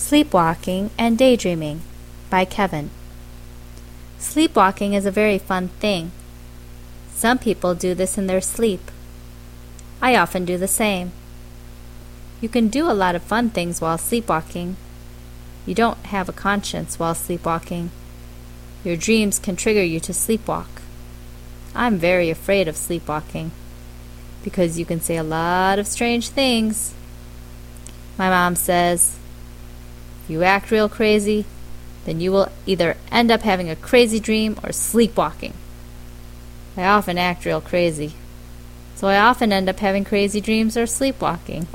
Sleepwalking and Daydreaming by Kevin. Sleepwalking is a very fun thing. Some people do this in their sleep. I often do the same. You can do a lot of fun things while sleepwalking. You don't have a conscience while sleepwalking. Your dreams can trigger you to sleepwalk. I'm very afraid of sleepwalking because you can say a lot of strange things. My mom says, you act real crazy, then you will either end up having a crazy dream or sleepwalking. I often act real crazy, so I often end up having crazy dreams or sleepwalking.